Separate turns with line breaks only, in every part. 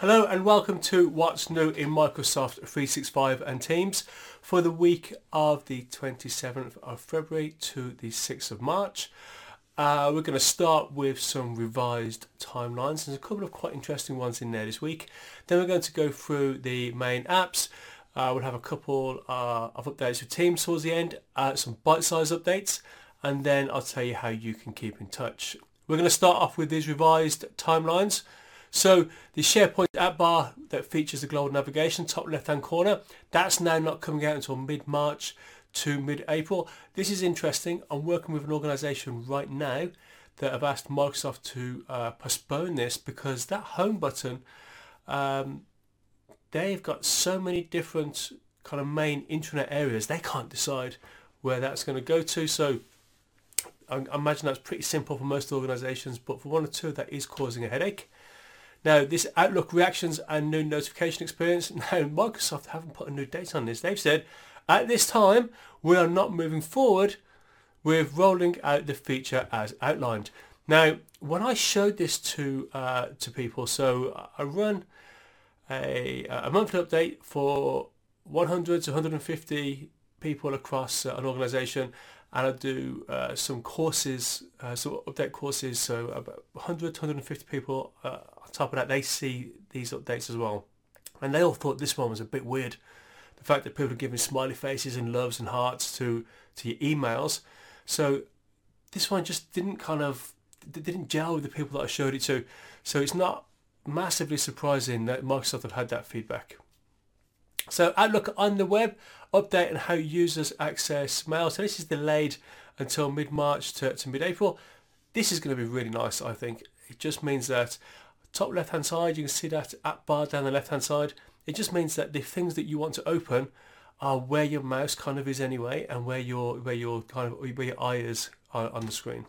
Hello and welcome to What's New in Microsoft 365 and Teams for the week of the 27th of February to the 6th of March. Uh, we're going to start with some revised timelines. There's a couple of quite interesting ones in there this week. Then we're going to go through the main apps. Uh, we'll have a couple uh, of updates with Teams towards the end, uh, some bite-sized updates, and then I'll tell you how you can keep in touch. We're going to start off with these revised timelines. So the SharePoint app bar that features the global navigation, top left-hand corner, that's now not coming out until mid-March to mid-April. This is interesting. I'm working with an organisation right now that have asked Microsoft to uh, postpone this because that home button, um, they've got so many different kind of main intranet areas, they can't decide where that's going to go to. So I imagine that's pretty simple for most organisations, but for one or two that is causing a headache. Now, this Outlook reactions and new notification experience, now Microsoft haven't put a new date on this. They've said, at this time, we are not moving forward with rolling out the feature as outlined. Now, when I showed this to uh, to people, so I run a, a monthly update for 100 to 150 people across uh, an organisation and I do uh, some courses, uh, some update courses, so about 100 150 people uh, on top of that, they see these updates as well. And they all thought this one was a bit weird. The fact that people are giving smiley faces and loves and hearts to, to your emails. So this one just didn't kind of, didn't gel with the people that I showed it to. So it's not massively surprising that Microsoft have had that feedback. So Outlook on the web, update on how users access mail. So this is delayed until mid-March to, to mid-April. This is going to be really nice, I think. It just means that top left-hand side, you can see that app bar down the left-hand side. It just means that the things that you want to open are where your mouse kind of is anyway, and where your where your kind of where your eye is uh, on the screen.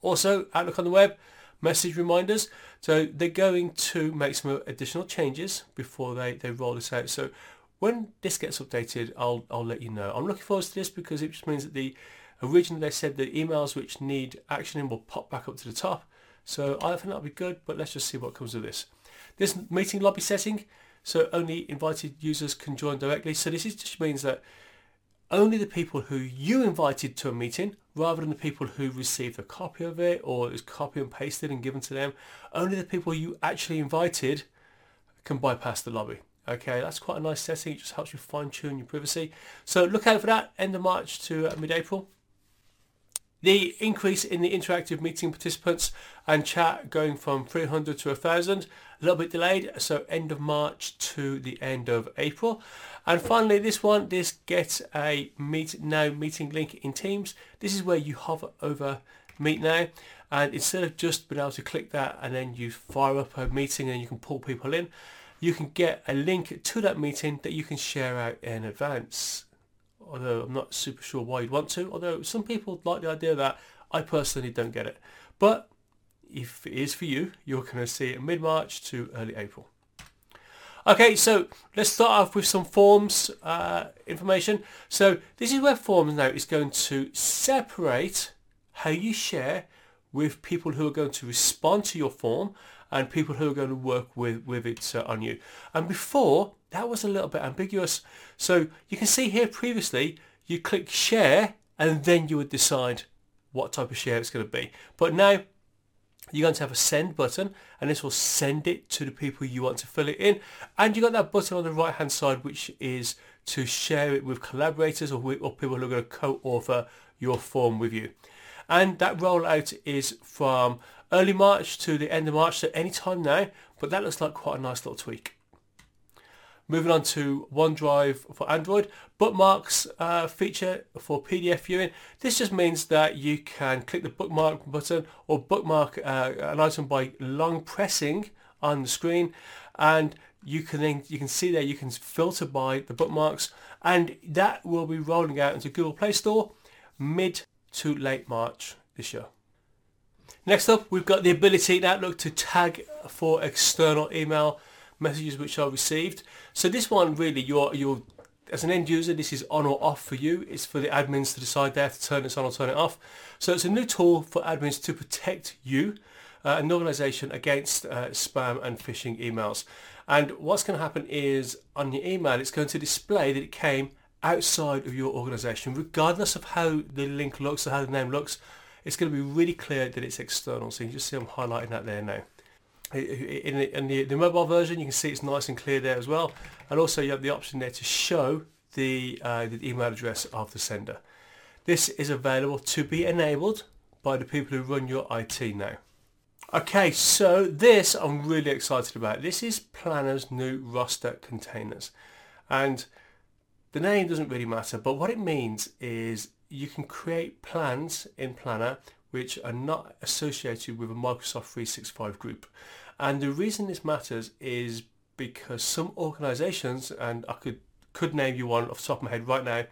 Also, Outlook on the web, message reminders. So they're going to make some additional changes before they, they roll this out. So when this gets updated, I'll, I'll let you know. I'm looking forward to this because it just means that the originally they said the emails which need actioning will pop back up to the top. So I think that'll be good, but let's just see what comes of this. This meeting lobby setting, so only invited users can join directly. So this is, just means that only the people who you invited to a meeting rather than the people who received a copy of it or it was copy and pasted and given to them. Only the people you actually invited can bypass the lobby. Okay, that's quite a nice setting. It just helps you fine tune your privacy. So look out for that end of March to uh, mid-April. The increase in the interactive meeting participants and chat going from 300 to 1,000, a little bit delayed, so end of March to the end of April. And finally, this one, this gets a Meet Now meeting link in Teams. This is where you hover over Meet Now, and instead of just being able to click that and then you fire up a meeting and you can pull people in, you can get a link to that meeting that you can share out in advance although I'm not super sure why you'd want to, although some people like the idea of that. I personally don't get it. But if it is for you, you're going to see it mid-March to early April. Okay, so let's start off with some forms uh, information. So this is where Forms now is going to separate how you share with people who are going to respond to your form and people who are going to work with, with it uh, on you. And before, that was a little bit ambiguous. So you can see here previously, you click share and then you would decide what type of share it's going to be. But now you're going to have a send button and this will send it to the people you want to fill it in. And you got that button on the right hand side which is to share it with collaborators or, with, or people who are going to co-author your form with you. And that rollout is from early March to the end of March, so any time now, but that looks like quite a nice little tweak. Moving on to OneDrive for Android, bookmarks uh, feature for PDF viewing. This just means that you can click the bookmark button or bookmark uh, an item by long pressing on the screen and you can then you can see there you can filter by the bookmarks and that will be rolling out into Google Play Store mid to late March this year. Next up, we've got the ability in Outlook to tag for external email messages which are received. So this one really, you're, you're as an end user, this is on or off for you. It's for the admins to decide they have to turn this on or turn it off. So it's a new tool for admins to protect you uh, an organization against uh, spam and phishing emails. And what's going to happen is on your email, it's going to display that it came outside of your organization, regardless of how the link looks or how the name looks. It's going to be really clear that it's external. So you can just see I'm highlighting that there now. In, the, in the, the mobile version, you can see it's nice and clear there as well. And also you have the option there to show the, uh, the email address of the sender. This is available to be enabled by the people who run your IT now. Okay, so this I'm really excited about. This is Planner's new roster containers. And the name doesn't really matter, but what it means is you can create plans in Planner which are not associated with a Microsoft 365 group. And the reason this matters is because some organizations, and I could, could name you one off the top of my head right now,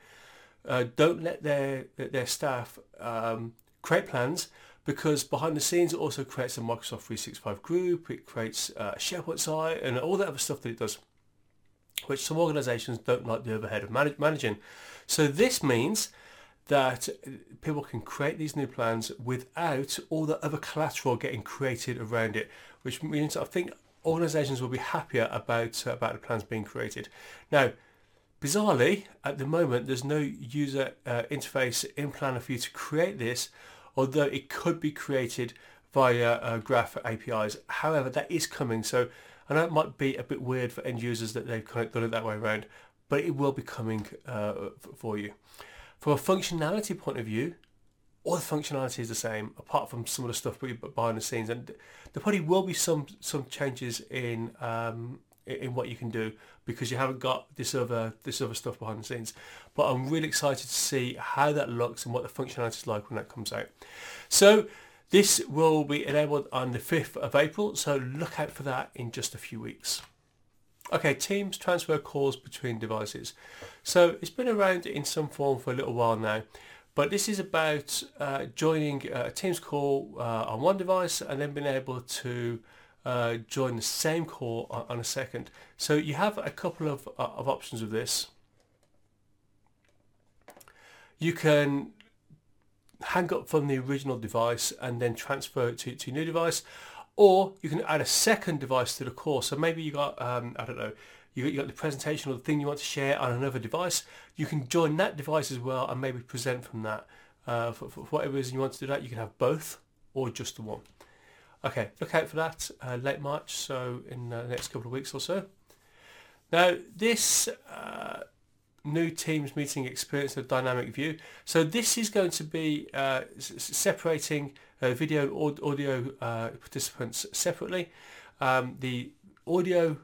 uh, don't let their their staff um, create plans because behind the scenes it also creates a Microsoft 365 group, it creates a SharePoint site and all that other stuff that it does, which some organizations don't like the overhead of manage- managing. So this means that people can create these new plans without all the other collateral getting created around it, which means I think organizations will be happier about, uh, about the plans being created. Now, bizarrely, at the moment, there's no user uh, interface in Planner for you to create this, although it could be created via uh, Graph APIs. However, that is coming. So I know it might be a bit weird for end users that they've kind of done it that way around, but it will be coming uh, for you. From a functionality point of view, all the functionality is the same, apart from some of the stuff behind the scenes. And there probably will be some some changes in um, in what you can do because you haven't got this other this other stuff behind the scenes. But I'm really excited to see how that looks and what the functionality is like when that comes out. So this will be enabled on the 5th of April, so look out for that in just a few weeks. Okay, Teams transfer calls between devices. So it's been around in some form for a little while now, but this is about uh, joining a Teams call uh, on one device and then being able to uh, join the same call on, on, a second. So you have a couple of, uh, of options with this. You can hang up from the original device and then transfer it to, to a new device or you can add a second device to the course. So maybe you got, um, I don't know, you, got the presentation or the thing you want to share on another device. You can join that device as well and maybe present from that. Uh, for, for, whatever reason you want to do that, you can have both or just the one. Okay, look out for that uh, late March, so in the next couple of weeks or so. Now, this uh, new Teams meeting experience, a dynamic view. So this is going to be uh, separating uh, video and audio uh, participants separately. Um, the audio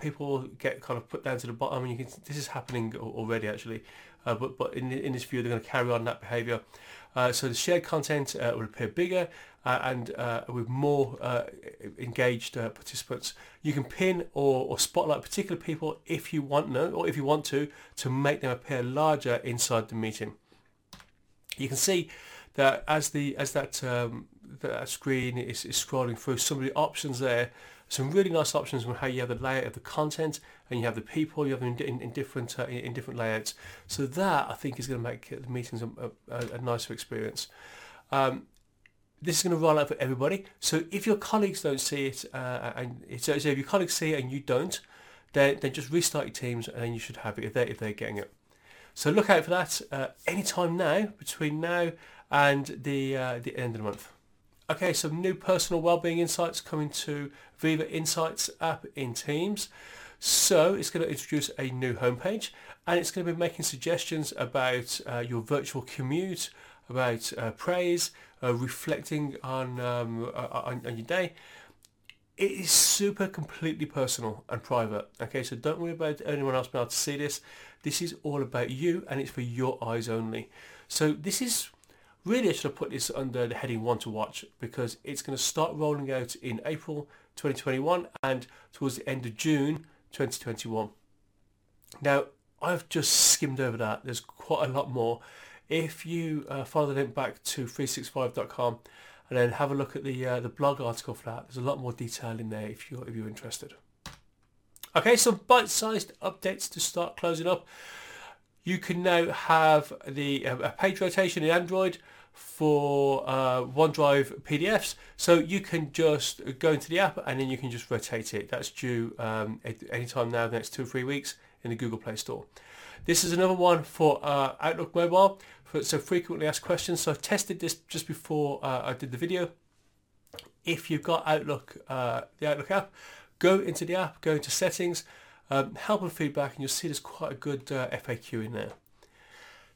people get kind of put down to the bottom. I mean, you can, this is happening already actually, uh, but but in, in this view they're going to carry on that behaviour. Uh, so the shared content uh, will appear bigger and uh, with more uh, engaged participants. You can pin or, or spotlight particular people if you want no, or if you want to, to make them appear larger inside the meeting. You can see that as the as that um, that screen is, is scrolling through some of the options there some really nice options on how you have the layout of the content and you have the people you have them in, in, in different uh, in, in, different layouts so that I think is going to make the meetings a, a, a nicer experience um, this is going to roll out for everybody. So if your colleagues don't see it uh, and so, so if your colleagues see it and you don't then, then just restart your teams and you should have it if they're, if they're getting it. So look out for that uh, anytime now between now and the uh, the end of the month. Okay, some new personal wellbeing insights coming to Viva Insights app in Teams. So it's going to introduce a new homepage and it's going to be making suggestions about uh, your virtual commute, about uh, praise, uh, reflecting on, um, on, on your day. It is super completely personal and private. Okay, so don't worry about anyone else being able to see this. This is all about you and it's for your eyes only. So this is Really, I should have put this under the heading one to watch because it's going to start rolling out in April 2021 and towards the end of June 2021. Now, I've just skimmed over that. There's quite a lot more. If you uh, follow the link back to 365.com and then have a look at the uh, the blog article for that, there's a lot more detail in there if you're if you're interested. Okay, some bite-sized updates to start closing up. You can now have the uh, page rotation in Android for uh, OneDrive PDFs. So you can just go into the app and then you can just rotate it. That's due um, anytime now, the next two or three weeks in the Google Play Store. This is another one for uh, Outlook Mobile, for, so frequently asked questions. So I've tested this just before uh, I did the video. If you've got Outlook, uh, the Outlook app, go into the app, go into settings, um, help and feedback, and you'll see there's quite a good uh, FAQ in there.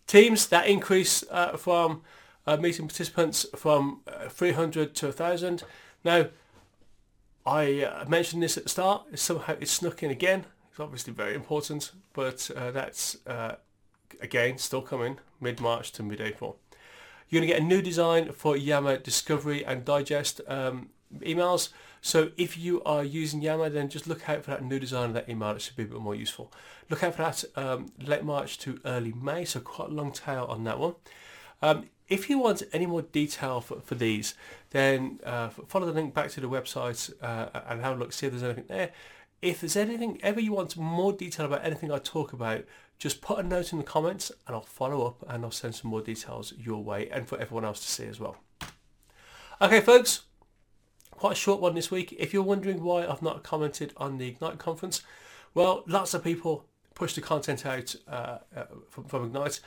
Teams, that increase uh, from uh, meeting participants from 300 to 1,000. Now, I mentioned this at the start. Somehow it snuck in again it's obviously very important, but uh, that's, uh, again, still coming mid-March to mid-April. You're going to get a new design for Yammer Discovery and Digest um, emails. So if you are using Yammer, then just look out for that new design of that email. It should be a bit more useful. Look out for that um, late March to early May, so quite a long tail on that one. Um, if you want any more detail for, for these, then uh, follow the link back to the website uh, and have a look, see if there's anything there if there's anything ever you want more detail about anything I talk about, just put a note in the comments and I'll follow up and I'll send some more details your way and for everyone else to see as well. Okay, folks, quite a short one this week. If you're wondering why I've not commented on the Ignite conference, well, lots of people push the content out uh, uh, from, from, Ignite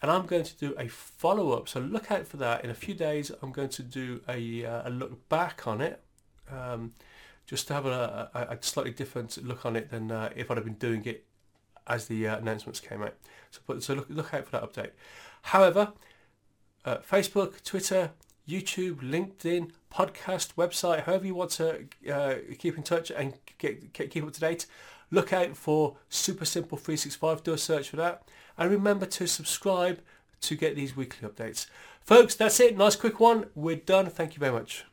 and I'm going to do a follow-up. So look out for that. In a few days, I'm going to do a, uh, a look back on it. Um, just to have a, a, a slightly different look on it than uh, if I'd have been doing it as the uh, announcements came out. So, so look, look out for that update. However, uh, Facebook, Twitter, YouTube, LinkedIn, podcast, website, however you want to uh, keep in touch and get, get, keep up to date, look out for Super Simple 365. Do a search for that. And remember to subscribe to get these weekly updates. Folks, that's it. Nice quick one. We're done. Thank you very much.